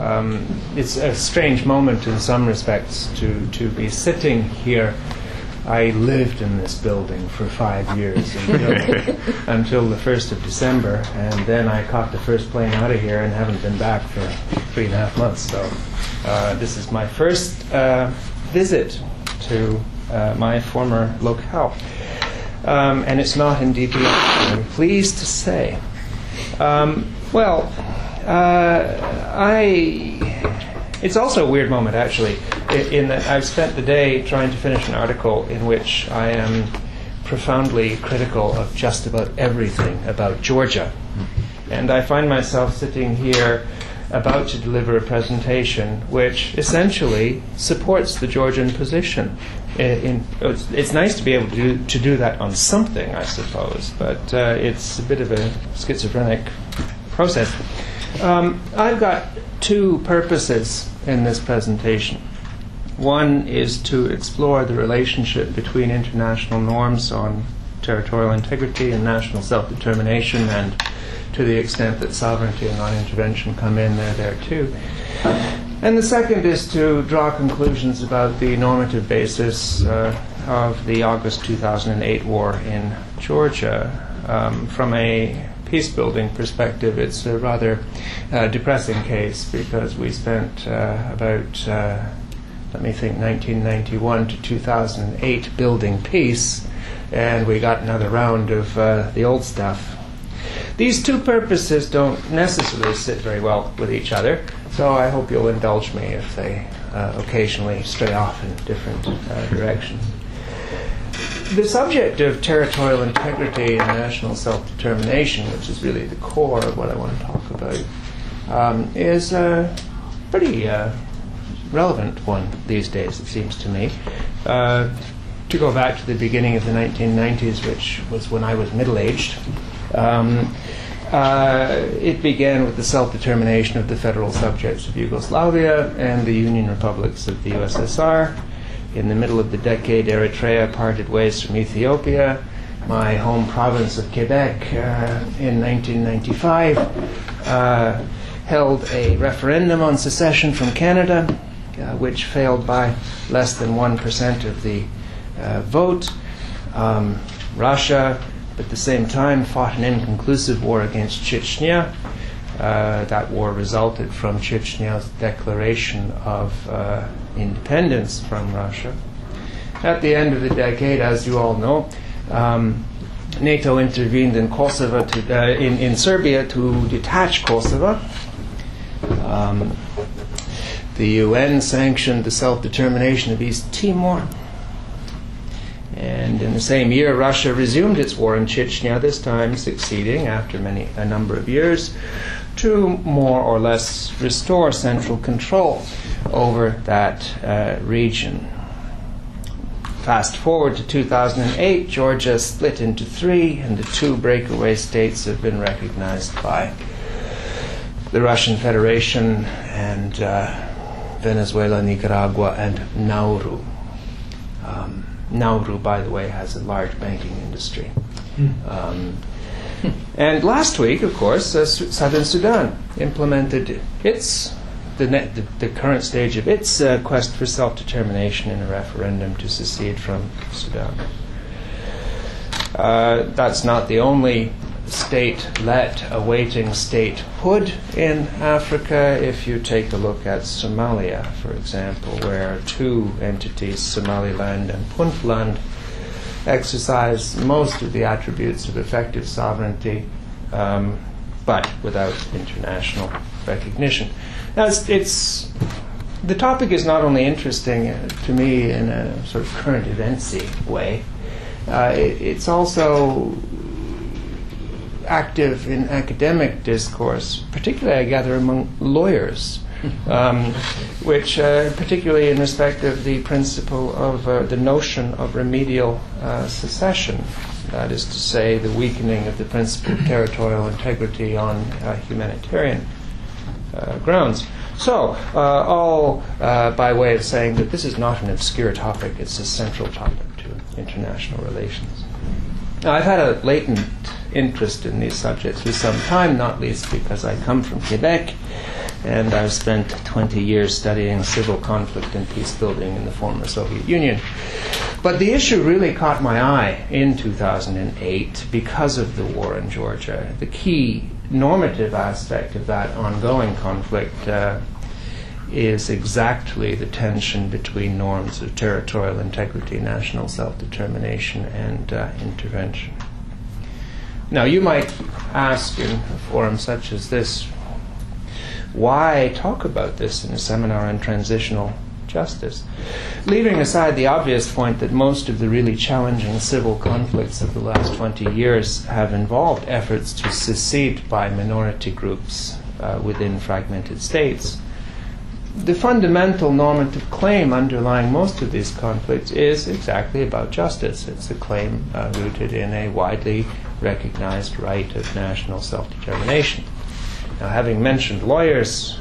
Um, it's a strange moment in some respects to, to be sitting here. I lived in this building for five years until, until the 1st of December, and then I caught the first plane out of here and haven't been back for three and a half months. So uh, this is my first uh, visit to uh, my former locale. Um, and it's not in DPI, I'm pleased to say. Um, well, uh, I. It's also a weird moment, actually, in, that I've spent the day trying to finish an article in which I am profoundly critical of just about everything about Georgia. And I find myself sitting here about to deliver a presentation which essentially supports the Georgian position. In, it's, it's, nice to be able to do, to do that on something, I suppose, but uh, it's a bit of a schizophrenic process. Um, I've got two purposes in this presentation. One is to explore the relationship between international norms on territorial integrity and national self determination, and to the extent that sovereignty and non intervention come in, they're there too. And the second is to draw conclusions about the normative basis uh, of the August 2008 war in Georgia um, from a peace building perspective, it's a rather uh, depressing case because we spent uh, about, uh, let me think, 1991 to 2008 building peace, and we got another round of uh, the old stuff. These two purposes don't necessarily sit very well with each other, so I hope you'll indulge me if they uh, occasionally stray off in different uh, directions the subject of territorial integrity and national self determination, which is really the core of what I want to talk about, um, is a pretty uh, relevant one these days, it seems to me. Uh, to go back to the beginning of the 1990s, which was when I was middle aged, um, uh, it began with the self determination of the federal subjects of Yugoslavia and the Union republics of the USSR in the middle of the decade, Eritrea parted ways from Ethiopia. My home province of Quebec uh, in 1995 uh, held a referendum on secession from Canada, uh, which failed by less than 1% of the uh, vote. Um, Russia, at the same time, fought an inconclusive war against Chechnya. Uh, that war resulted from Chechnya's declaration of uh, independence from Russia. At the end of the decade, as you all know, um, NATO intervened in Kosovo, to, uh, in, in Serbia to detach Kosovo. Um, the UN sanctioned the self determination of East Timor. And in the same year, Russia resumed its war in Chechnya, this time succeeding, after many, a number of years, to more or less restore central control over that uh, region. Fast forward to 2008, Georgia split into three, and the two breakaway states have been recognized by the Russian Federation and uh, Venezuela, Nicaragua, and Nauru. Um, Nauru, by the way, has a large banking industry. Mm. Um, and last week, of course, uh, Southern Sudan implemented its the, the, the current stage of its uh, quest for self determination in a referendum to secede from Sudan. Uh, that's not the only state let awaiting statehood in Africa. If you take a look at Somalia, for example, where two entities, Somaliland and Puntland, exercise most of the attributes of effective sovereignty, um, but without international recognition. Now, it's, it's, the topic is not only interesting uh, to me in a sort of current eventsy way, uh, it, it's also active in academic discourse, particularly, I gather, among lawyers. Um, which, uh, particularly in respect of the principle of uh, the notion of remedial uh, secession, that is to say, the weakening of the principle of territorial integrity on uh, humanitarian uh, grounds. So, uh, all by way of saying that this is not an obscure topic, it's a central topic to international relations. Now, I've had a latent interest in these subjects for some time, not least because I come from Quebec and I've spent 20 years studying civil conflict and peace building in the former Soviet Union. But the issue really caught my eye in 2008 because of the war in Georgia. The key normative aspect of that ongoing conflict uh, is exactly the tension between norms of territorial integrity, national self determination, and uh, intervention. Now, you might ask in a forum such as this, why talk about this in a seminar on transitional justice? Leaving aside the obvious point that most of the really challenging civil conflicts of the last 20 years have involved efforts to secede by minority groups uh, within fragmented states, the fundamental normative claim underlying most of these conflicts is exactly about justice. It's a claim uh, rooted in a widely recognized right of national self determination. Now, having mentioned lawyers,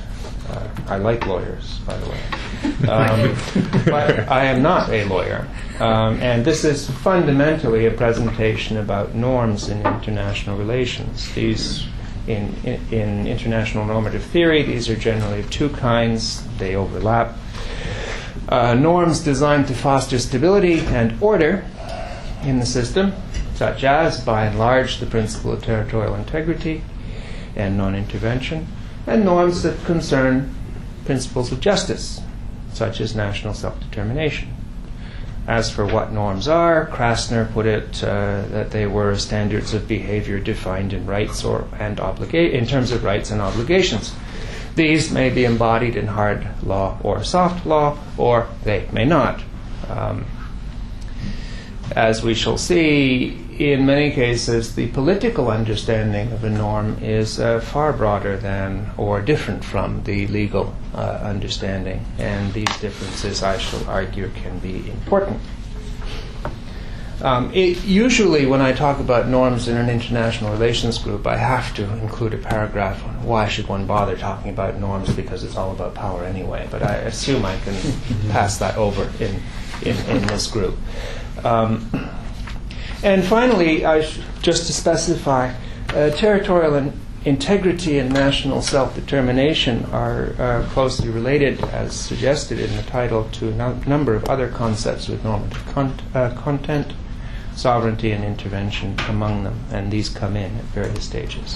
I like lawyers, by the way, um, but I am not a lawyer. Um, and this is fundamentally a presentation about norms in international relations. These in, in, in, international normative theory, these are generally of two kinds, they overlap. Uh, norms designed to foster stability and order in the system, such as, by and large, the principle of territorial integrity and non intervention, and norms that concern principles of justice, such as national self determination. As for what norms are, Krasner put it uh, that they were standards of behavior defined in rights or and obliga- in terms of rights and obligations. These may be embodied in hard law or soft law, or they may not. Um, as we shall see, in many cases, the political understanding of a norm is uh, far broader than or different from the legal uh, understanding, and these differences, I shall argue, can be important. Um, it, usually, when I talk about norms in an international relations group, I have to include a paragraph on why should one bother talking about norms because it's all about power anyway. But I assume I can pass that over in, in, in this group. Um, and finally, sh- just to specify, uh, territorial in- integrity and national self determination are uh, closely related, as suggested in the title, to a no- number of other concepts with normative con- uh, content, sovereignty, and intervention among them, and these come in at various stages.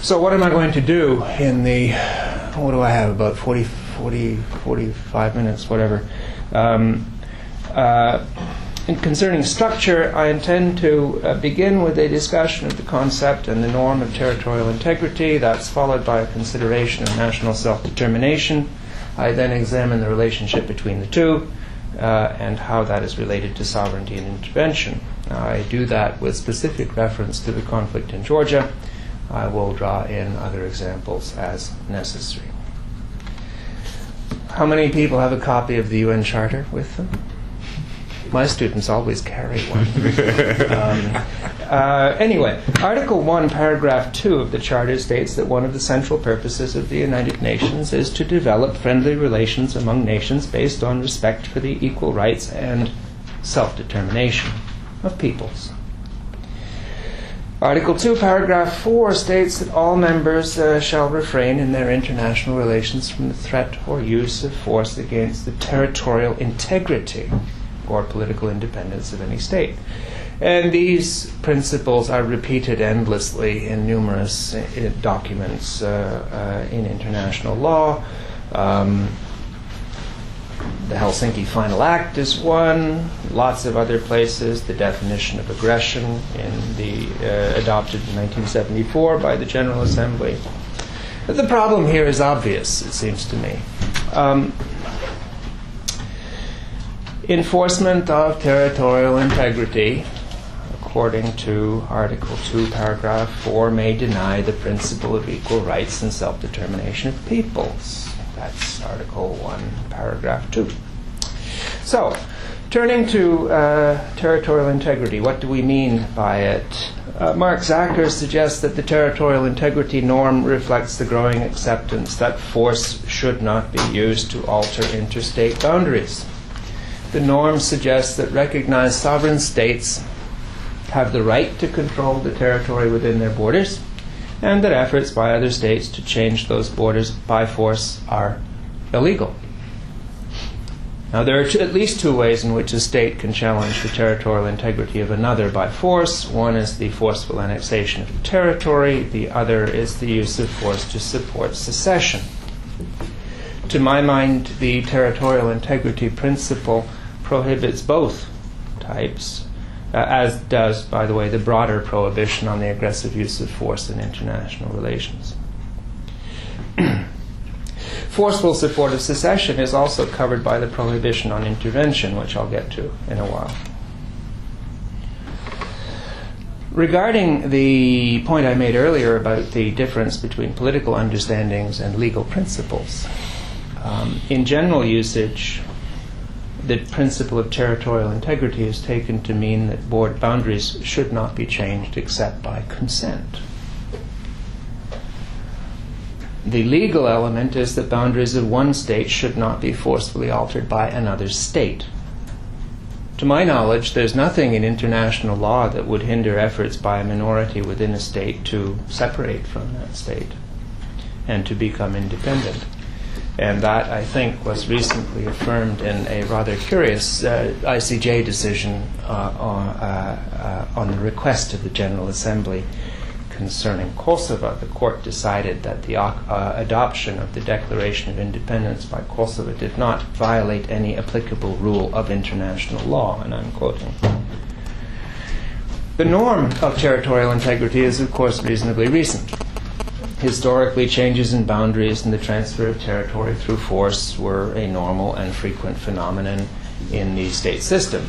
So, what am I going to do in the, what do I have, about 40, 40 45 minutes, whatever? Um, in concerning structure, I intend to uh, begin with a discussion of the concept and the norm of territorial integrity. That's followed by a consideration of national self determination. I then examine the relationship between the two uh, and how that is related to sovereignty and intervention. I do that with specific reference to the conflict in Georgia. I will draw in other examples as necessary. How many people have a copy of the UN Charter with them? My students always carry one. um, uh, anyway, Article 1, Paragraph 2 of the Charter states that one of the central purposes of the United Nations is to develop friendly relations among nations based on respect for the equal rights and self determination of peoples. Article 2, paragraph 4 states that all members uh, shall refrain in their international relations from the threat or use of force against the territorial integrity or political independence of any state. And these principles are repeated endlessly in numerous uh, documents uh, uh, in international law. Um, the Helsinki Final Act is one. Lots of other places. The definition of aggression in the uh, adopted in 1974 by the General Assembly. But the problem here is obvious, it seems to me. Um, enforcement of territorial integrity, according to Article 2, Paragraph 4, may deny the principle of equal rights and self determination of peoples. That's Article 1, Paragraph 2. So, turning to uh, territorial integrity, what do we mean by it? Uh, Mark Zacher suggests that the territorial integrity norm reflects the growing acceptance that force should not be used to alter interstate boundaries. The norm suggests that recognized sovereign states have the right to control the territory within their borders and that efforts by other states to change those borders by force are illegal. Now, there are t- at least two ways in which a state can challenge the territorial integrity of another by force. One is the forceful annexation of the territory, the other is the use of force to support secession. To my mind, the territorial integrity principle prohibits both types, uh, as does, by the way, the broader prohibition on the aggressive use of force in international relations. Forceful support of secession is also covered by the prohibition on intervention, which I'll get to in a while. Regarding the point I made earlier about the difference between political understandings and legal principles, um, in general usage, the principle of territorial integrity is taken to mean that board boundaries should not be changed except by consent. The legal element is that boundaries of one state should not be forcefully altered by another state. To my knowledge, there's nothing in international law that would hinder efforts by a minority within a state to separate from that state and to become independent. And that, I think, was recently affirmed in a rather curious uh, ICJ decision uh, on, uh, uh, on the request of the General Assembly concerning Kosovo, the court decided that the uh, adoption of the Declaration of Independence by Kosovo did not violate any applicable rule of international law, and I'm quoting. The norm of territorial integrity is, of course, reasonably recent. Historically, changes in boundaries and the transfer of territory through force were a normal and frequent phenomenon in the state system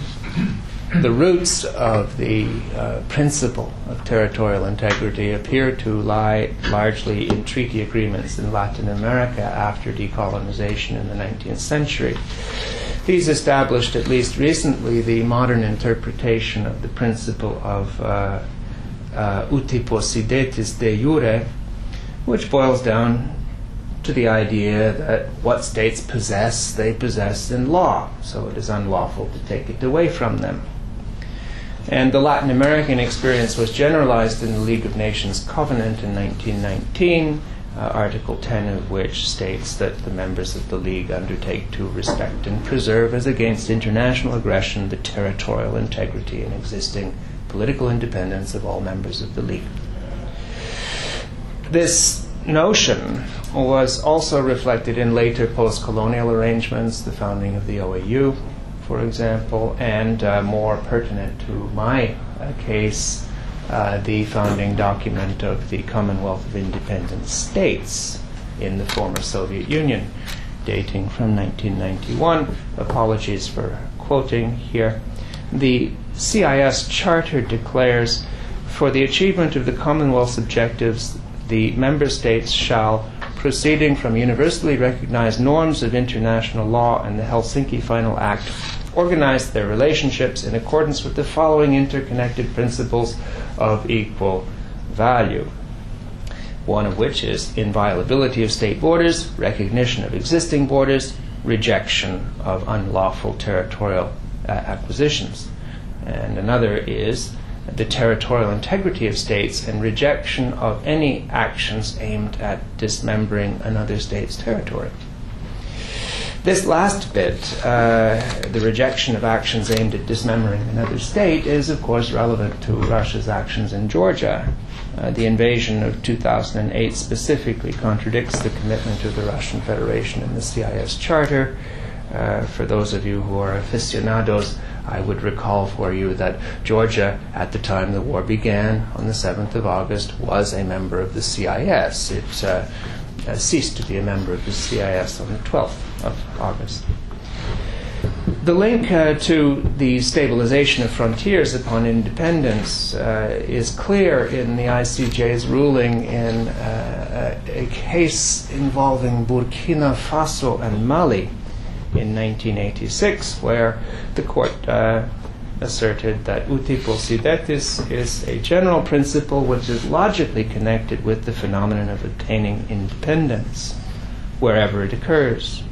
the roots of the uh, principle of territorial integrity appear to lie largely in treaty agreements in Latin America after decolonization in the 19th century. These established, at least recently, the modern interpretation of the principle of uh, uh, uti possidetis de jure, which boils down to the idea that what states possess, they possess in law, so it is unlawful to take it away from them. And the Latin American experience was generalized in the League of Nations Covenant in 1919, uh, Article 10 of which states that the members of the League undertake to respect and preserve, as against international aggression, the territorial integrity and existing political independence of all members of the League. This notion was also reflected in later post colonial arrangements, the founding of the OAU, for example, and uh, more pertinent to my uh, case, uh, the founding document of the Commonwealth of Independent States in the former Soviet Union, dating from 1991. Apologies for quoting here. The CIS Charter declares for the achievement of the Commonwealth's objectives, the member states shall proceeding from universally recognized norms of international law and the Helsinki Final Act, organize their relationships in accordance with the following interconnected principles of equal value. One of which is inviolability of state borders, recognition of existing borders, rejection of unlawful territorial uh, acquisitions. And another is the territorial integrity of states and rejection of any actions aimed at dismembering another state's territory. This last bit, uh, the rejection of actions aimed at dismembering another state, is of course relevant to Russia's actions in Georgia. Uh, the invasion of 2008 specifically contradicts the commitment of the Russian Federation in the CIS Charter. Uh, for those of you who are aficionados, I would recall for you that Georgia, at the time the war began on the 7th of August, was a member of the CIS. It uh, uh, ceased to be a member of the CIS on the 12th of August. The link uh, to the stabilization of frontiers upon independence uh, is clear in the ICJ's ruling in uh, a case involving Burkina Faso and Mali in 1986, where the court uh, asserted that uti possidetis is a general principle which is logically connected with the phenomenon of obtaining independence wherever it occurs.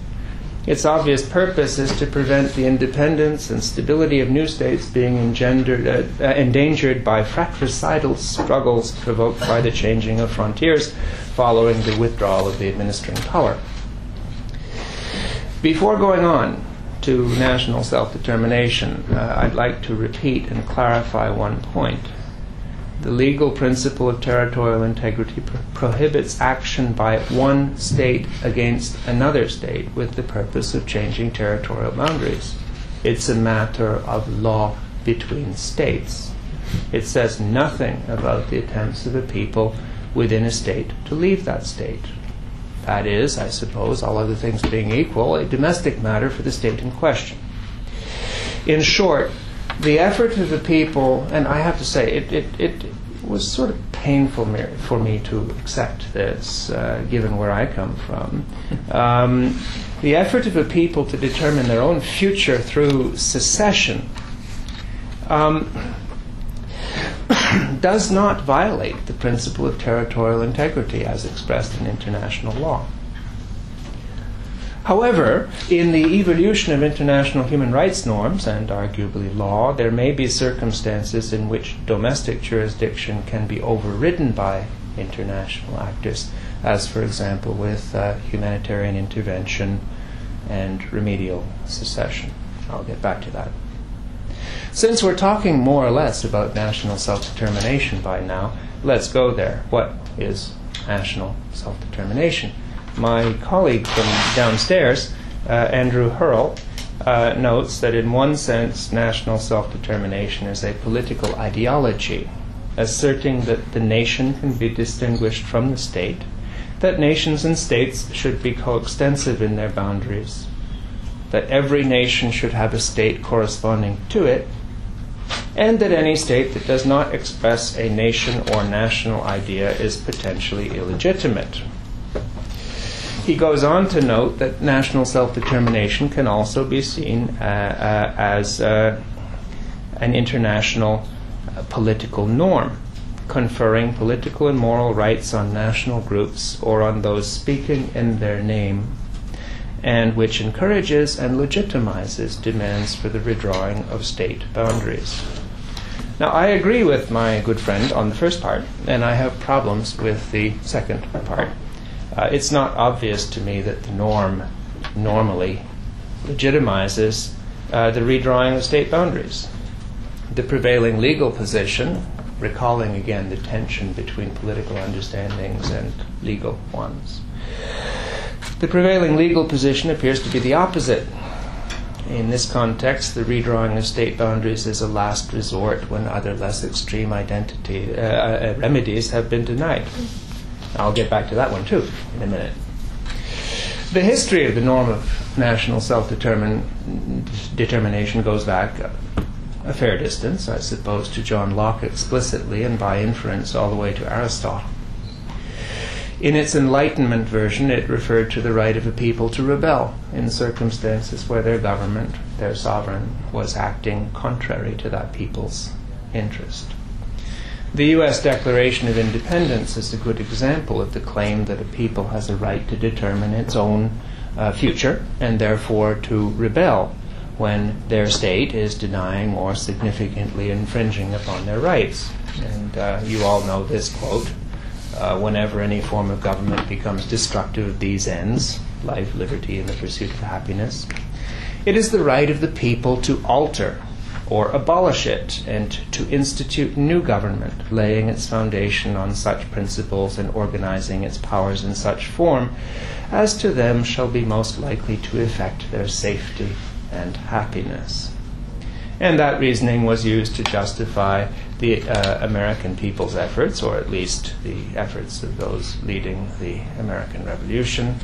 Its obvious purpose is to prevent the independence and stability of new states being engendered, uh, uh, endangered by fratricidal struggles provoked by the changing of frontiers following the withdrawal of the administering power. Before going on to national self determination, uh, I'd like to repeat and clarify one point. The legal principle of territorial integrity pro- prohibits action by one state against another state with the purpose of changing territorial boundaries. It's a matter of law between states. It says nothing about the attempts of a people within a state to leave that state that is, I suppose, all other things being equal, a domestic matter for the state in question. In short, the effort of the people, and I have to say, it, it, it was sort of painful for me to accept this, uh, given where I come from. Um, the effort of a people to determine their own future through secession um, does not violate the principle of territorial integrity as expressed in international law. However, in the evolution of international human rights norms and arguably law, there may be circumstances in which domestic jurisdiction can be overridden by international actors, as for example with uh, humanitarian intervention and remedial secession. I'll get back to that. Since we're talking more or less about national self determination by now, let's go there. What is national self determination? My colleague from downstairs, uh, Andrew Hurrell, uh, notes that in one sense, national self determination is a political ideology, asserting that the nation can be distinguished from the state, that nations and states should be coextensive in their boundaries, that every nation should have a state corresponding to it, and that any state that does not express a nation or national idea is potentially illegitimate. He goes on to note that national self determination can also be seen uh, uh, as uh, an international uh, political norm, conferring political and moral rights on national groups or on those speaking in their name, and which encourages and legitimizes demands for the redrawing of state boundaries. Now, I agree with my good friend on the first part, and I have problems with the second part. Uh, it's not obvious to me that the norm normally legitimizes uh, the redrawing of state boundaries. The prevailing legal position, recalling again the tension between political understandings and legal ones, the prevailing legal position appears to be the opposite in this context, the redrawing of state boundaries is a last resort when other less extreme identity uh, uh, remedies have been denied. I'll get back to that one too in a minute. The history of the norm of national self determination goes back a fair distance, I suppose, to John Locke explicitly and by inference all the way to Aristotle. In its Enlightenment version, it referred to the right of a people to rebel in circumstances where their government, their sovereign, was acting contrary to that people's interest. The U.S. Declaration of Independence is a good example of the claim that a people has a right to determine its own uh, future and therefore to rebel when their state is denying or significantly infringing upon their rights. And uh, you all know this quote uh, whenever any form of government becomes destructive of these ends life, liberty, and the pursuit of happiness. It is the right of the people to alter or abolish it and to institute new government, laying its foundation on such principles and organizing its powers in such form as to them shall be most likely to effect their safety and happiness. And that reasoning was used to justify the uh, American people's efforts, or at least the efforts of those leading the American Revolution.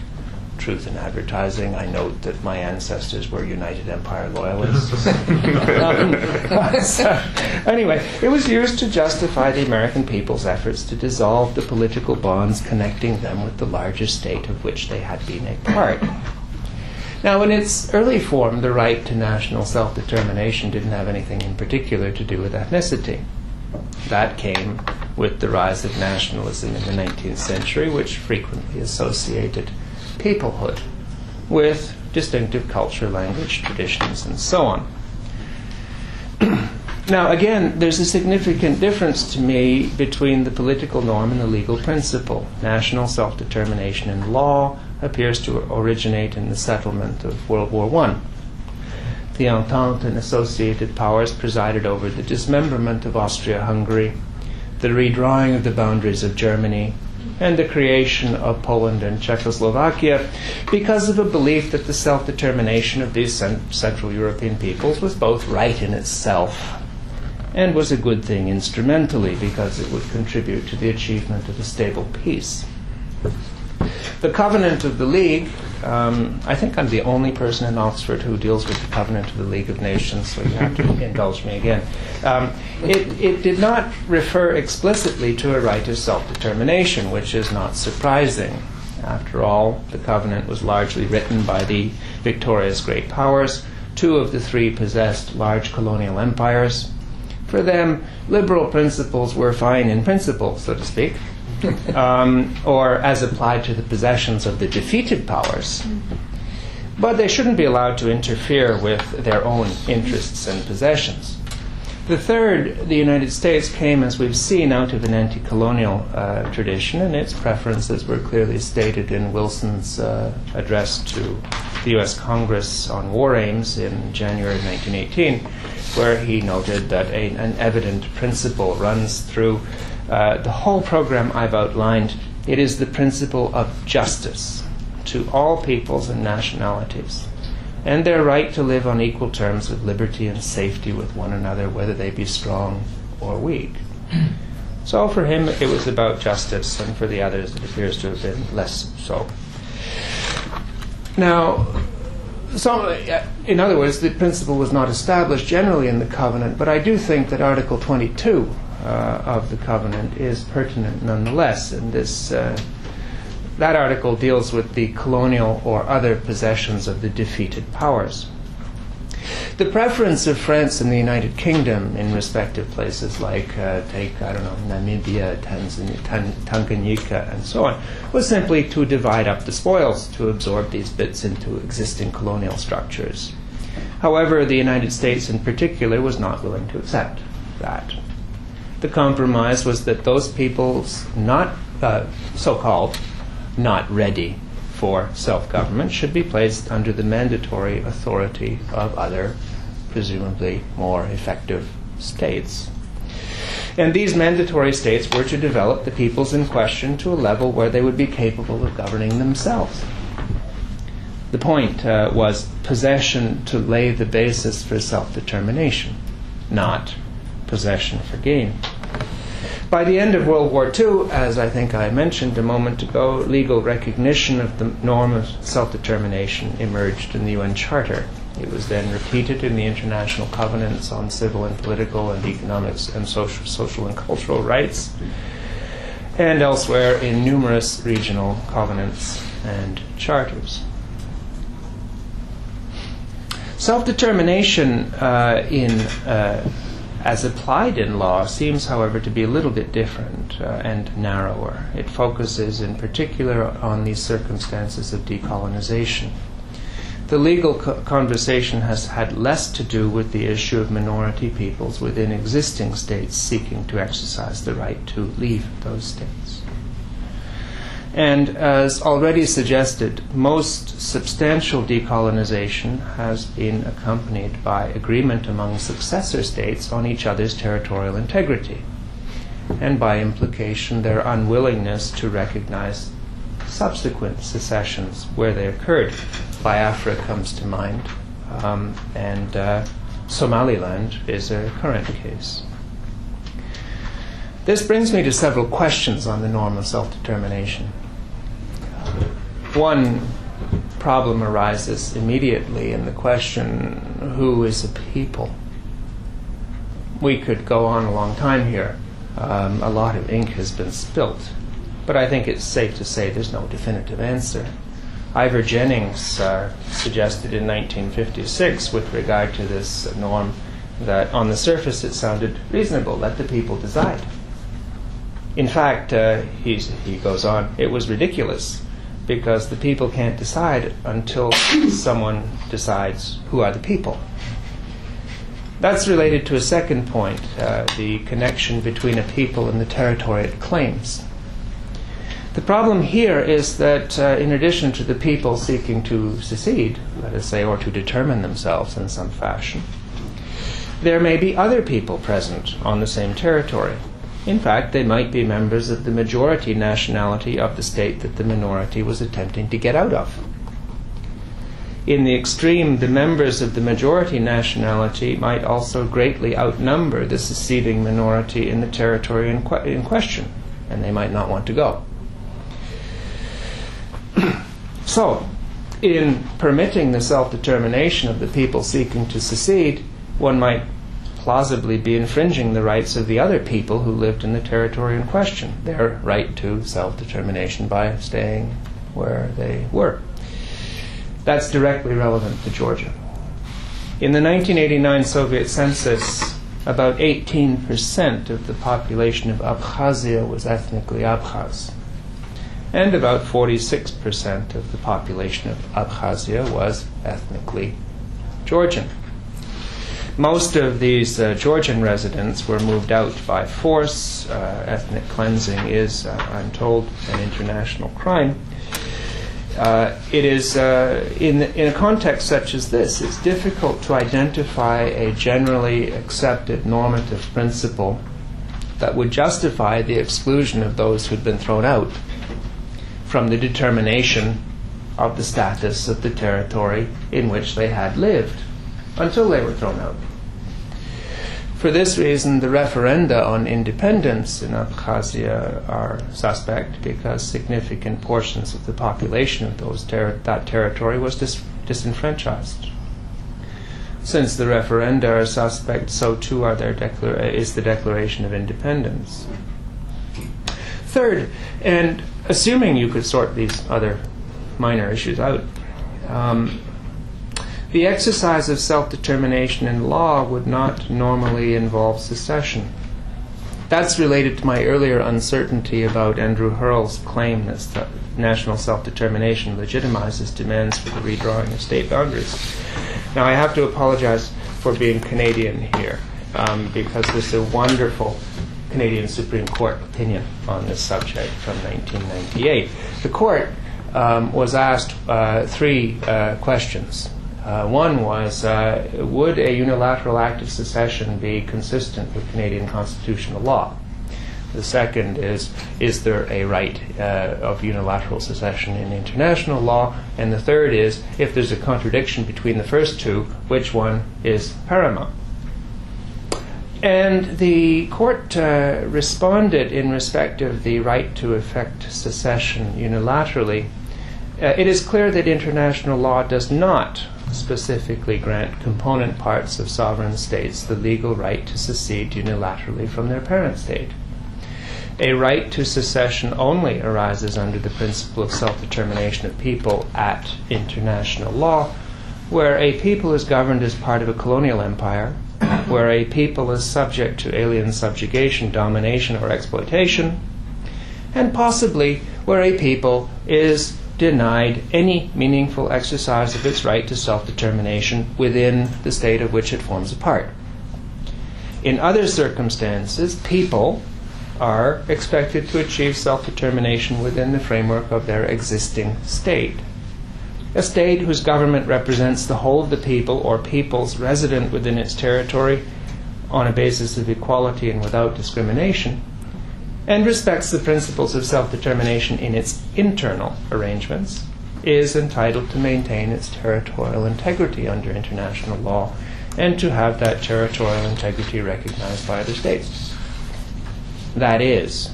Truth in advertising. I note that my ancestors were United Empire loyalists. um, so, anyway, it was used to justify the American people's efforts to dissolve the political bonds connecting them with the larger state of which they had been a part. Now, in its early form, the right to national self determination didn't have anything in particular to do with ethnicity. That came with the rise of nationalism in the 19th century, which frequently associated peoplehood with distinctive culture, language, traditions, and so on. now, again, there's a significant difference to me between the political norm and the legal principle. National self determination in law appears to originate in the settlement of World War I. The Entente and associated powers presided over the dismemberment of Austria Hungary, the redrawing of the boundaries of Germany, and the creation of Poland and Czechoslovakia because of a belief that the self determination of these Central European peoples was both right in itself and was a good thing instrumentally because it would contribute to the achievement of a stable peace. The covenant of the League, um, I think I'm the only person in Oxford who deals with the covenant of the League of Nations, so you have to indulge me again. Um, it, it did not refer explicitly to a right of self determination, which is not surprising. After all, the covenant was largely written by the victorious great powers. Two of the three possessed large colonial empires. For them, liberal principles were fine in principle, so to speak um, or as applied to the possessions of the defeated powers. But they shouldn't be allowed to interfere with their own interests and possessions. The third, the United States, came, as we've seen, out of an anti colonial uh, tradition, and its preferences were clearly stated in Wilson's uh, address to the U.S. Congress on war aims in January 1918, where he noted that a, an evident principle runs through uh, the whole program I've outlined, it is the principle of justice to all peoples and nationalities, and their right to live on equal terms of liberty and safety with one another, whether they be strong or weak. So for him, it was about justice, and for the others, it appears to have been less so. Now, so, in other words, the principle was not established generally in the covenant, but I do think that Article 22 uh, of the covenant is pertinent nonetheless. And this uh, that article deals with the colonial or other possessions of the defeated powers. The preference of France and the United Kingdom in respective places like, uh, take, I don't know, Namibia, Tanzania, Tan- Tanganyika, and so on, was simply to divide up the spoils, to absorb these bits into existing colonial structures. However, the United States in particular was not willing to accept that the compromise was that those peoples not uh, so-called not ready for self-government should be placed under the mandatory authority of other presumably more effective states. And these mandatory states were to develop the peoples in question to a level where they would be capable of governing themselves. The point uh, was possession to lay the basis for self-determination not possession for gain. By the end of World War II, as I think I mentioned a moment ago, legal recognition of the norm of self determination emerged in the UN Charter. It was then repeated in the international covenants on civil and political and economic and social, social and cultural rights, and elsewhere in numerous regional covenants and charters. Self determination uh, in uh, as applied in law seems, however, to be a little bit different uh, and narrower. It focuses in particular on these circumstances of decolonization. The legal co- conversation has had less to do with the issue of minority peoples within existing states seeking to exercise the right to leave those states. And as already suggested, most substantial decolonization has been accompanied by agreement among successor states on each other's territorial integrity, and by implication, their unwillingness to recognize subsequent secessions where they occurred. Biafra comes to mind, um, and uh, Somaliland is a current case. This brings me to several questions on the norm of self determination one problem arises immediately in the question who is a people? We could go on a long time here. Um, a lot of ink has been spilt, but I think it's safe to say there's no definitive answer. Ivor Jennings uh, suggested in 1956, with regard to this norm, that on the surface it sounded reasonable let the people decide. In fact, uh, he goes on, it was ridiculous because the people can't decide until someone decides who are the people. That's related to a second point uh, the connection between a people and the territory it claims. The problem here is that, uh, in addition to the people seeking to secede, let us say, or to determine themselves in some fashion, there may be other people present on the same territory. In fact, they might be members of the majority nationality of the state that the minority was attempting to get out of. In the extreme, the members of the majority nationality might also greatly outnumber the seceding minority in the territory in, que- in question, and they might not want to go. so, in permitting the self determination of the people seeking to secede, one might plausibly be infringing the rights of the other people who lived in the territory in question, their right to self determination by staying where they were. That's directly relevant to Georgia. In the 1989 Soviet census, about 18% of the population of Abkhazia was ethnically Abkhaz and about 46% of the population of Abkhazia was ethnically Georgian. Most of these uh, Georgian residents were moved out by force. Uh, ethnic cleansing is, uh, I'm told, an international crime. Uh, it is, uh, in, in a context such as this, it's difficult to identify a generally accepted normative principle that would justify the exclusion of those who'd been thrown out from the determination of the status of the territory in which they had lived until they were thrown out. For this reason, the referenda on independence in Abkhazia are suspect because significant portions of the population of those ter- that territory was dis- disenfranchised. Since the referenda are suspect, so too are their declar- is the Declaration of Independence. Third, and assuming you could sort these other minor issues out, um, the exercise of self determination in law would not normally involve secession. That's related to my earlier uncertainty about Andrew Hurrell's claim that national self determination legitimizes demands for the redrawing of state boundaries. Now, I have to apologize for being Canadian here um, because there's a wonderful Canadian Supreme Court opinion on this subject from 1998. The court um, was asked uh, three uh, questions. Uh, one was uh, Would a unilateral act of secession be consistent with Canadian constitutional law? The second is Is there a right uh, of unilateral secession in international law? And the third is If there's a contradiction between the first two, which one is paramount? And the court uh, responded in respect of the right to effect secession unilaterally. Uh, it is clear that international law does not specifically grant component parts of sovereign states the legal right to secede unilaterally from their parent state. A right to secession only arises under the principle of self determination of people at international law, where a people is governed as part of a colonial empire where a people is subject to alien subjugation, domination, or exploitation, and possibly where a people is denied any meaningful exercise of its right to self determination within the state of which it forms a part. In other circumstances, people are expected to achieve self determination within the framework of their existing state a state whose government represents the whole of the people or peoples resident within its territory on a basis of equality and without discrimination, and respects the principles of self determination in its internal arrangements, is entitled to maintain its territorial integrity under international law and to have that territorial integrity recognized by other states. That is,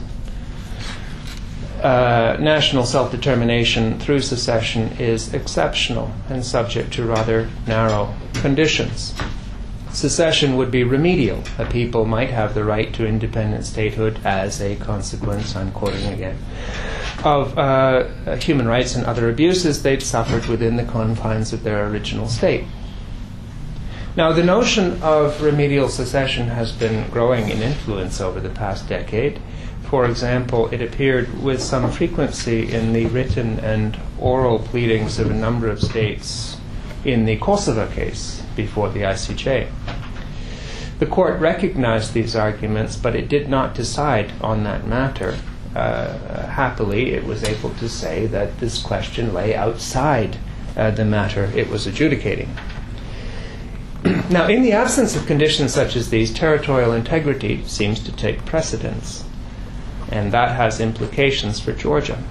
uh, national self determination through secession is exceptional and subject to rather narrow conditions. Secession would be remedial. A people might have the right to independent statehood as a consequence, I'm quoting again, of uh, human rights and other abuses they'd suffered within the confines of their original state. Now, the notion of remedial secession has been growing in influence over the past decade for example, it appeared with some frequency in the written and oral pleadings of a number of states in the Kosovo case before the ICJ. The court recognized these arguments, but it did not decide on that matter. Uh, happily, it was able to say that this question lay outside uh, the matter it was adjudicating. now, in the absence of conditions such as these, territorial integrity seems to take precedence, and that has implications for Georgia.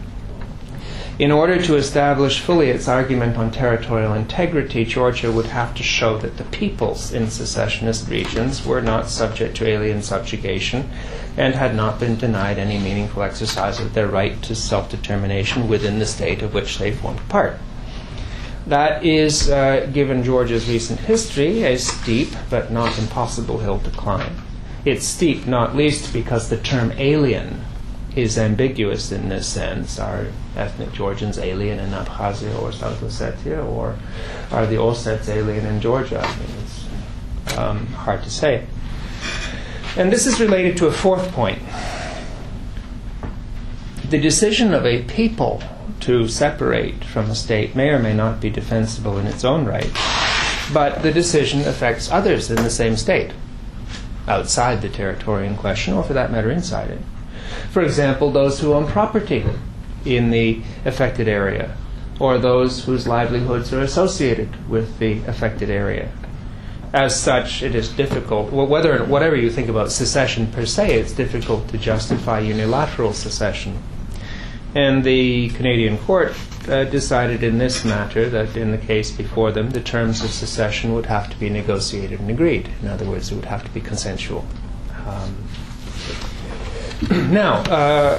In order to establish fully its argument on territorial integrity, Georgia would have to show that the peoples in secessionist regions were not subject to alien subjugation and had not been denied any meaningful exercise of their right to self determination within the state of which they formed part. That is, uh, given Georgia's recent history, a steep but not impossible hill to climb. It's steep not least because the term alien is ambiguous in this sense. Are ethnic Georgians alien in Abkhazia or South Ossetia, or are the Ossets alien in Georgia? I mean, it's um, hard to say. And this is related to a fourth point. The decision of a people to separate from a state may or may not be defensible in its own right, but the decision affects others in the same state, outside the territory in question, or for that matter, inside it. For example, those who own property in the affected area, or those whose livelihoods are associated with the affected area. As such, it is difficult, whether, whatever you think about secession per se, it's difficult to justify unilateral secession. And the Canadian court uh, decided in this matter that in the case before them, the terms of secession would have to be negotiated and agreed. In other words, it would have to be consensual. Um, now, uh,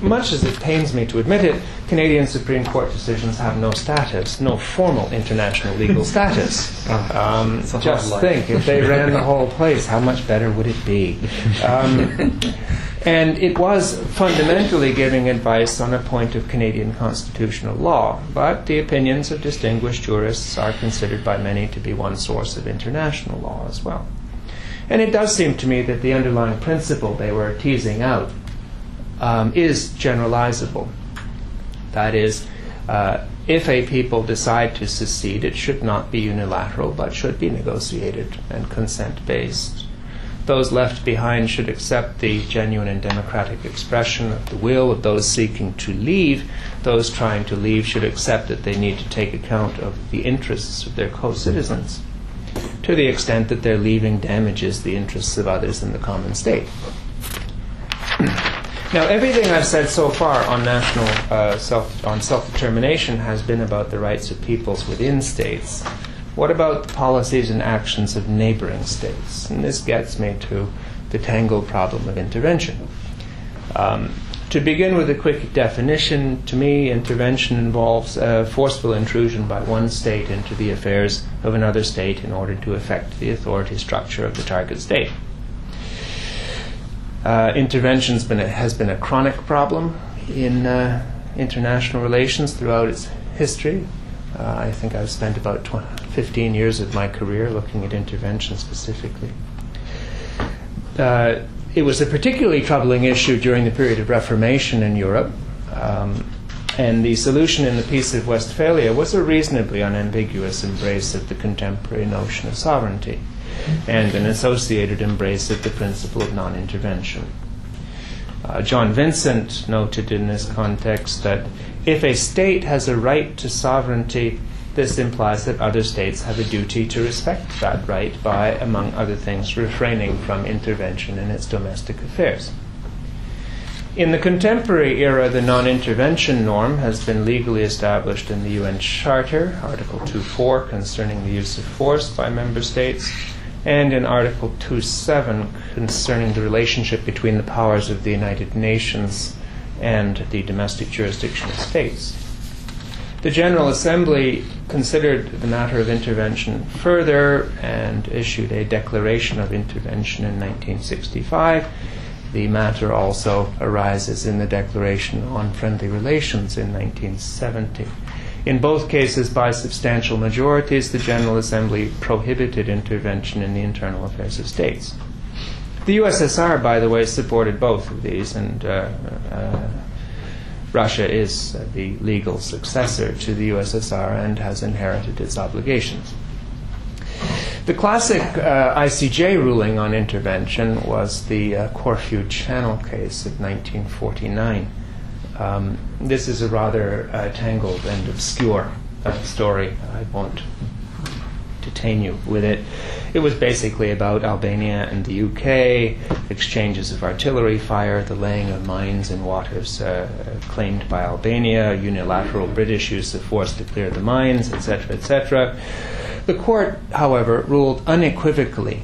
much as it pains me to admit it, Canadian Supreme Court decisions have no status, no formal international legal status. Um, just think, if they ran the whole place, how much better would it be? Um, and it was fundamentally giving advice on a point of Canadian constitutional law, but the opinions of distinguished jurists are considered by many to be one source of international law as well. And it does seem to me that the underlying principle they were teasing out um, is generalizable. That is, uh, if a people decide to secede, it should not be unilateral, but should be negotiated and consent based. Those left behind should accept the genuine and democratic expression of the will of those seeking to leave. Those trying to leave should accept that they need to take account of the interests of their co citizens to the extent that their leaving damages the interests of others in the common state. now, everything I've said so far on national uh, self on self-determination has been about the rights of peoples within states. What about the policies and actions of neighboring states? And this gets me to the tangled problem of intervention. Um, to begin with a quick definition, to me, intervention involves a forceful intrusion by one state into the affairs of another state in order to affect the authority structure of the target state. Uh, intervention has been a chronic problem in uh, international relations throughout its history. Uh, I think I've spent about 20, 15 years of my career looking at intervention specifically. Uh, it was a particularly troubling issue during the period of Reformation in Europe. Um, and the solution in the Peace of Westphalia was a reasonably unambiguous embrace of the contemporary notion of sovereignty and an associated embrace of the principle of non intervention. Uh, John Vincent noted in this context that if a state has a right to sovereignty, this implies that other states have a duty to respect that right by, among other things, refraining from intervention in its domestic affairs. In the contemporary era, the non intervention norm has been legally established in the UN Charter, Article 2.4, concerning the use of force by member states, and in Article 2.7, concerning the relationship between the powers of the United Nations and the domestic jurisdiction of states. The General Assembly considered the matter of intervention further and issued a declaration of intervention in 1965. The matter also arises in the Declaration on Friendly Relations in 1970. In both cases, by substantial majorities, the General Assembly prohibited intervention in the internal affairs of states. The USSR, by the way, supported both of these, and uh, uh, Russia is the legal successor to the USSR and has inherited its obligations. The classic uh, ICJ ruling on intervention was the uh, Corfu Channel case of 1949. Um, this is a rather uh, tangled and obscure uh, story. I won't detain you with it. It was basically about Albania and the UK, exchanges of artillery fire, the laying of mines in waters uh, claimed by Albania, unilateral British use of force to clear the mines, etc., etc. The court, however, ruled unequivocally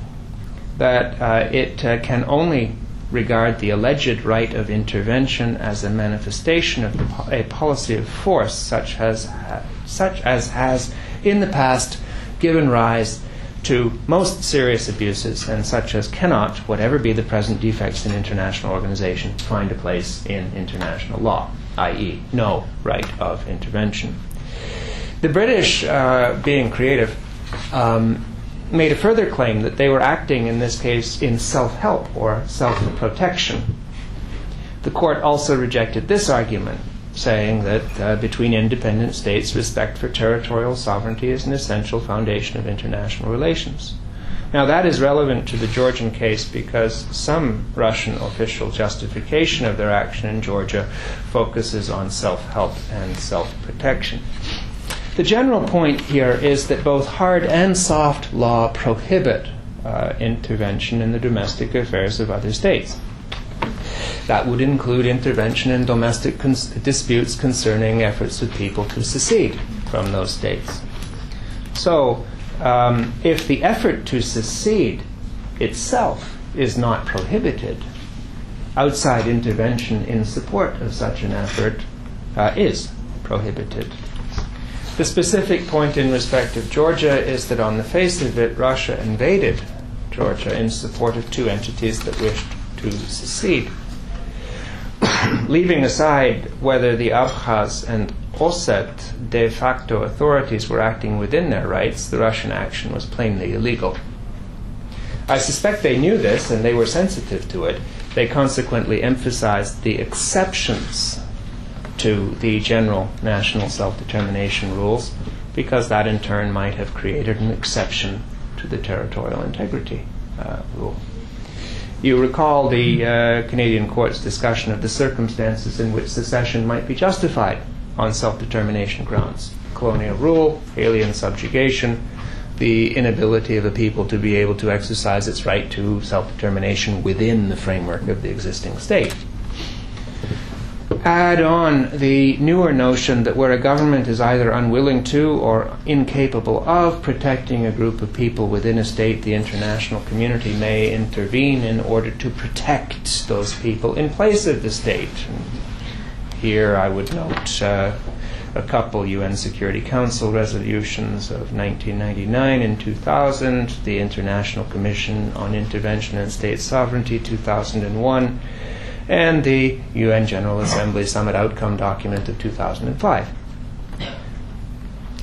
that uh, it uh, can only regard the alleged right of intervention as a manifestation of po- a policy of force, such as, such as has in the past given rise to most serious abuses, and such as cannot, whatever be the present defects in international organization, find a place in international law, i.e., no right of intervention. The British, uh, being creative, um, made a further claim that they were acting in this case in self help or self protection. The court also rejected this argument, saying that uh, between independent states, respect for territorial sovereignty is an essential foundation of international relations. Now, that is relevant to the Georgian case because some Russian official justification of their action in Georgia focuses on self help and self protection. The general point here is that both hard and soft law prohibit uh, intervention in the domestic affairs of other states. That would include intervention in domestic cons- disputes concerning efforts of people to secede from those states. So, um, if the effort to secede itself is not prohibited, outside intervention in support of such an effort uh, is prohibited. The specific point in respect of Georgia is that on the face of it, Russia invaded Georgia in support of two entities that wished to secede. Leaving aside whether the Abkhaz and Osset de facto authorities were acting within their rights, the Russian action was plainly illegal. I suspect they knew this and they were sensitive to it. They consequently emphasized the exceptions to the general national self determination rules because that in turn might have created an exception to the territorial integrity uh, rule. You recall the uh, Canadian court's discussion of the circumstances in which secession might be justified on self determination grounds. Colonial rule, alien subjugation, the inability of a people to be able to exercise its right to self determination within the framework of the existing state add on the newer notion that where a government is either unwilling to or incapable of protecting a group of people within a state, the international community may intervene in order to protect those people in place of the state. Here I would note uh, a couple UN Security Council resolutions of 1999 and 2000, the International Commission on Intervention and State Sovereignty 2001 and the UN General Assembly Summit Outcome Document of 2005.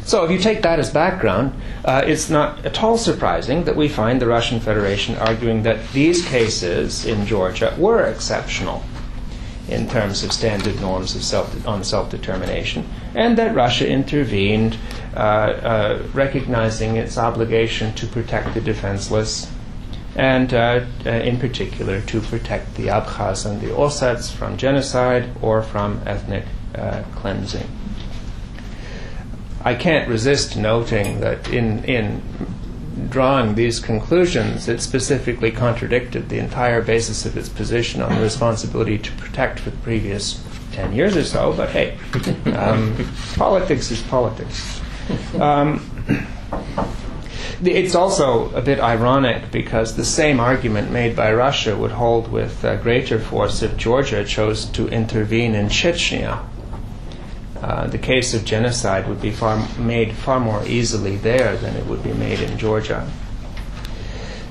So, if you take that as background, uh, it's not at all surprising that we find the Russian Federation arguing that these cases in Georgia were exceptional in terms of standard norms of self, on self determination, and that Russia intervened, uh, uh, recognizing its obligation to protect the defenseless and uh, uh, in particular to protect the Abkhaz and the Ossets from genocide or from ethnic uh, cleansing. I can't resist noting that in, in drawing these conclusions, it specifically contradicted the entire basis of its position on the responsibility to protect for the previous 10 years or so, but hey, um, politics is politics. Um, it's also a bit ironic because the same argument made by Russia would hold with uh, greater force if Georgia chose to intervene in Chechnya. Uh, the case of genocide would be far, made far more easily there than it would be made in Georgia.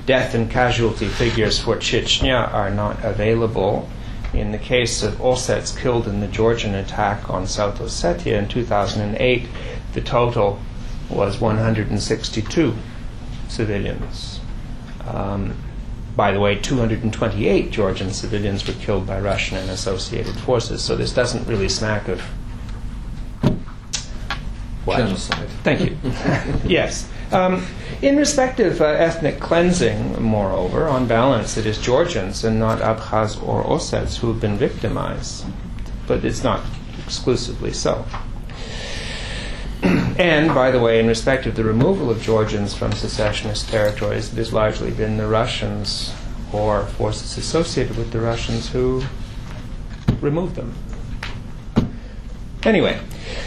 Death and casualty figures for Chechnya are not available. In the case of Ossets killed in the Georgian attack on South Ossetia in 2008, the total was 162 civilians. Um, by the way, 228 Georgian civilians were killed by Russian and associated forces. So this doesn't really smack of what? Genocide. Thank you. yes. Um, in respect of uh, ethnic cleansing, moreover, on balance, it is Georgians and not Abkhaz or Ossets who have been victimized. But it's not exclusively so. And, by the way, in respect of the removal of Georgians from secessionist territories, it has largely been the Russians or forces associated with the Russians who removed them. Anyway,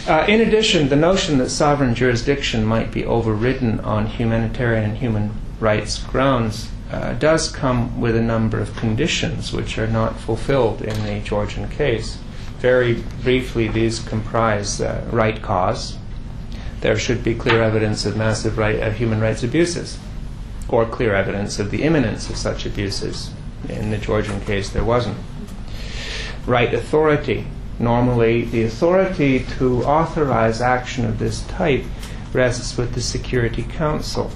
uh, in addition, the notion that sovereign jurisdiction might be overridden on humanitarian and human rights grounds uh, does come with a number of conditions which are not fulfilled in the Georgian case. Very briefly, these comprise uh, right cause. There should be clear evidence of massive right, human rights abuses, or clear evidence of the imminence of such abuses. In the Georgian case, there wasn't. Right authority Normally, the authority to authorize action of this type rests with the Security Council.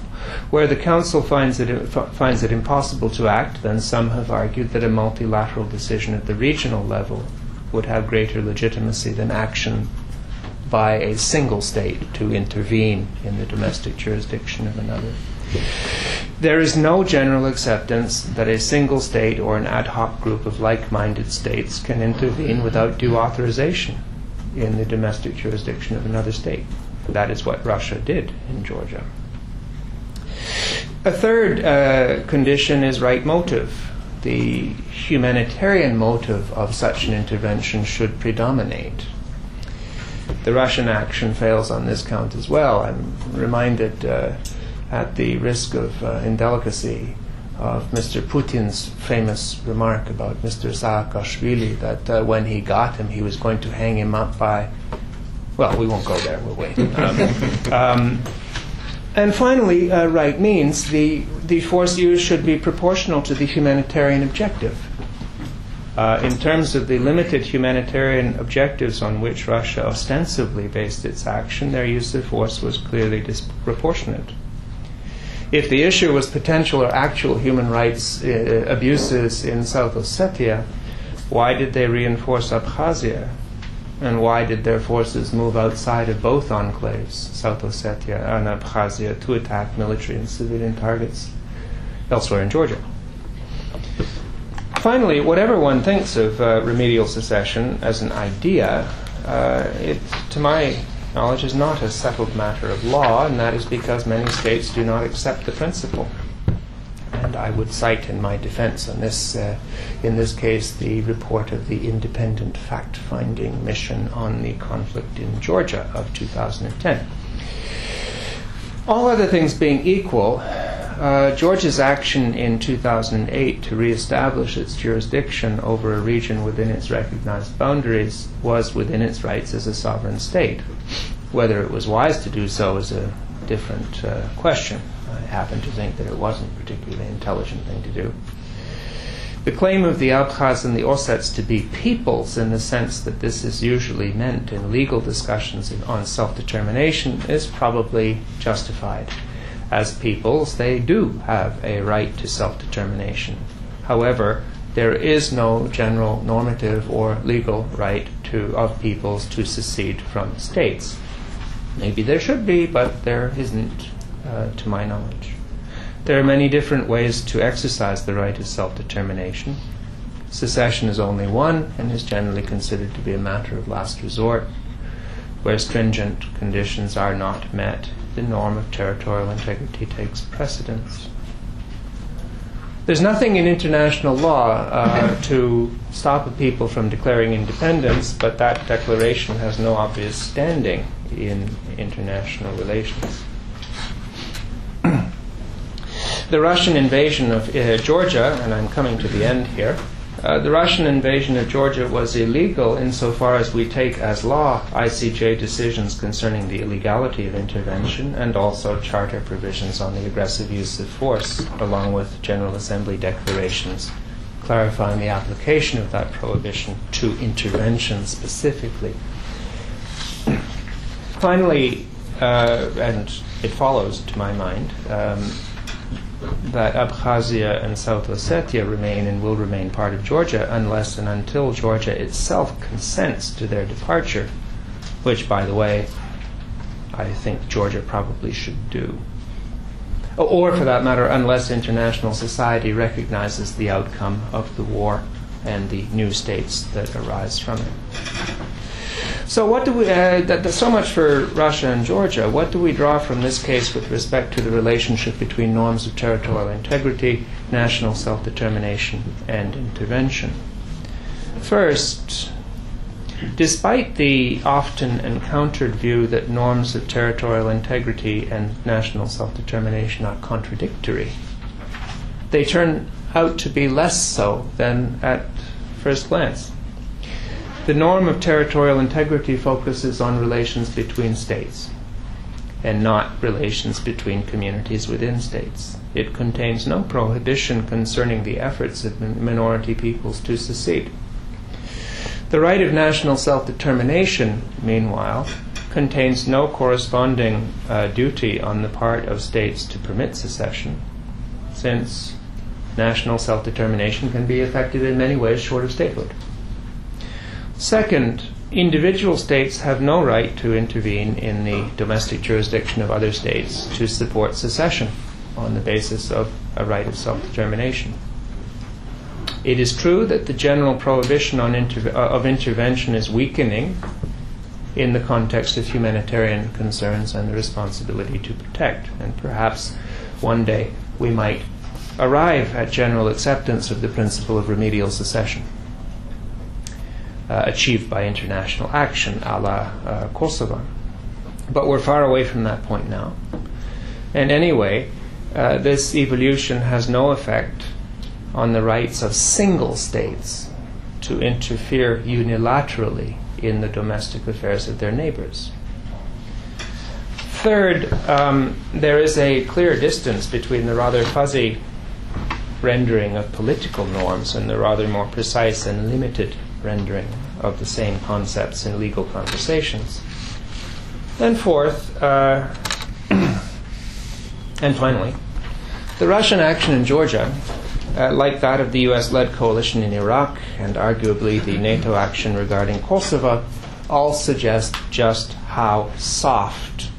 Where the Council finds it, finds it impossible to act, then some have argued that a multilateral decision at the regional level would have greater legitimacy than action by a single state to intervene in the domestic jurisdiction of another. There is no general acceptance that a single state or an ad hoc group of like minded states can intervene without due authorization in the domestic jurisdiction of another state. That is what Russia did in Georgia. A third uh, condition is right motive. The humanitarian motive of such an intervention should predominate. The Russian action fails on this count as well. I'm reminded. Uh, at the risk of uh, indelicacy of Mr. Putin's famous remark about Mr. Saakashvili that uh, when he got him, he was going to hang him up by. Well, we won't go there. We'll wait. Um, um, and finally, uh, right means the the force used should be proportional to the humanitarian objective. Uh, in terms of the limited humanitarian objectives on which Russia ostensibly based its action, their use of force was clearly disproportionate if the issue was potential or actual human rights uh, abuses in South Ossetia, why did they reinforce Abkhazia? And why did their forces move outside of both enclaves, South Ossetia and Abkhazia, to attack military and civilian targets elsewhere in Georgia? Finally, whatever one thinks of uh, remedial secession as an idea, uh, it, to my Knowledge is not a settled matter of law, and that is because many states do not accept the principle. And I would cite in my defense on this, uh, in this case, the report of the Independent Fact Finding Mission on the conflict in Georgia of 2010. All other things being equal, uh, Georgia's action in 2008 to reestablish its jurisdiction over a region within its recognized boundaries was within its rights as a sovereign state. Whether it was wise to do so is a different uh, question. I happen to think that it wasn't a particularly intelligent thing to do. The claim of the Abkhaz and the Ossets to be peoples, in the sense that this is usually meant in legal discussions on self determination, is probably justified as peoples, they do have a right to self determination. However, there is no general normative or legal right to, of peoples to secede from states. Maybe there should be, but there isn't, uh, to my knowledge. There are many different ways to exercise the right of self determination. Secession is only one and is generally considered to be a matter of last resort, where stringent conditions are not met the norm of territorial integrity takes precedence. There's nothing in international law uh, to stop a people from declaring independence, but that declaration has no obvious standing in international relations. the Russian invasion of uh, Georgia, and I'm coming to the end here, uh, the Russian invasion of Georgia was illegal insofar as we take as law ICJ decisions concerning the illegality of intervention and also charter provisions on the aggressive use of force, along with General Assembly declarations clarifying the application of that prohibition to intervention specifically. Finally, uh, and it follows to my mind, um, that Abkhazia and South Ossetia remain and will remain part of Georgia unless and until Georgia itself consents to their departure, which, by the way, I think Georgia probably should do. Or, for that matter, unless international society recognizes the outcome of the war and the new states that arise from it. So, what do we? Uh, so much for Russia and Georgia. What do we draw from this case with respect to the relationship between norms of territorial integrity, national self-determination, and intervention? First, despite the often encountered view that norms of territorial integrity and national self-determination are contradictory, they turn out to be less so than at first glance. The norm of territorial integrity focuses on relations between states and not relations between communities within states. It contains no prohibition concerning the efforts of minority peoples to secede. The right of national self determination, meanwhile, contains no corresponding uh, duty on the part of states to permit secession, since national self determination can be effected in many ways short of statehood. Second, individual states have no right to intervene in the domestic jurisdiction of other states to support secession on the basis of a right of self determination. It is true that the general prohibition on interve- uh, of intervention is weakening in the context of humanitarian concerns and the responsibility to protect, and perhaps one day we might arrive at general acceptance of the principle of remedial secession achieved by international action, a la uh, Kosovo. But we're far away from that point now. And anyway, uh, this evolution has no effect on the rights of single states to interfere unilaterally in the domestic affairs of their neighbors. Third, um, there is a clear distance between the rather fuzzy rendering of political norms and the rather more precise and limited rendering of the same concepts in legal conversations. And fourth, uh, and finally, the Russian action in Georgia, uh, like that of the US led coalition in Iraq and arguably the NATO action regarding Kosovo, all suggest just how soft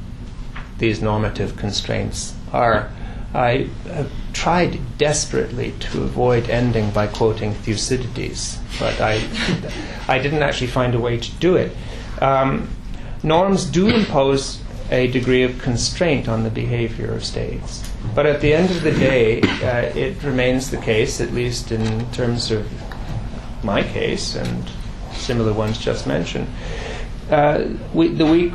these normative constraints are. I have tried desperately to avoid ending by quoting Thucydides, but I, I didn't actually find a way to do it. Um, norms do impose a degree of constraint on the behavior of states. But at the end of the day, uh, it remains the case, at least in terms of my case and similar ones just mentioned. Uh, we, the weak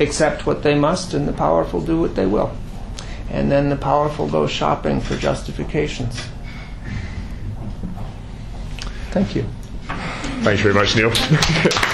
accept what they must, and the powerful do what they will and then the powerful go shopping for justifications. Thank you. Thanks very much, Neil.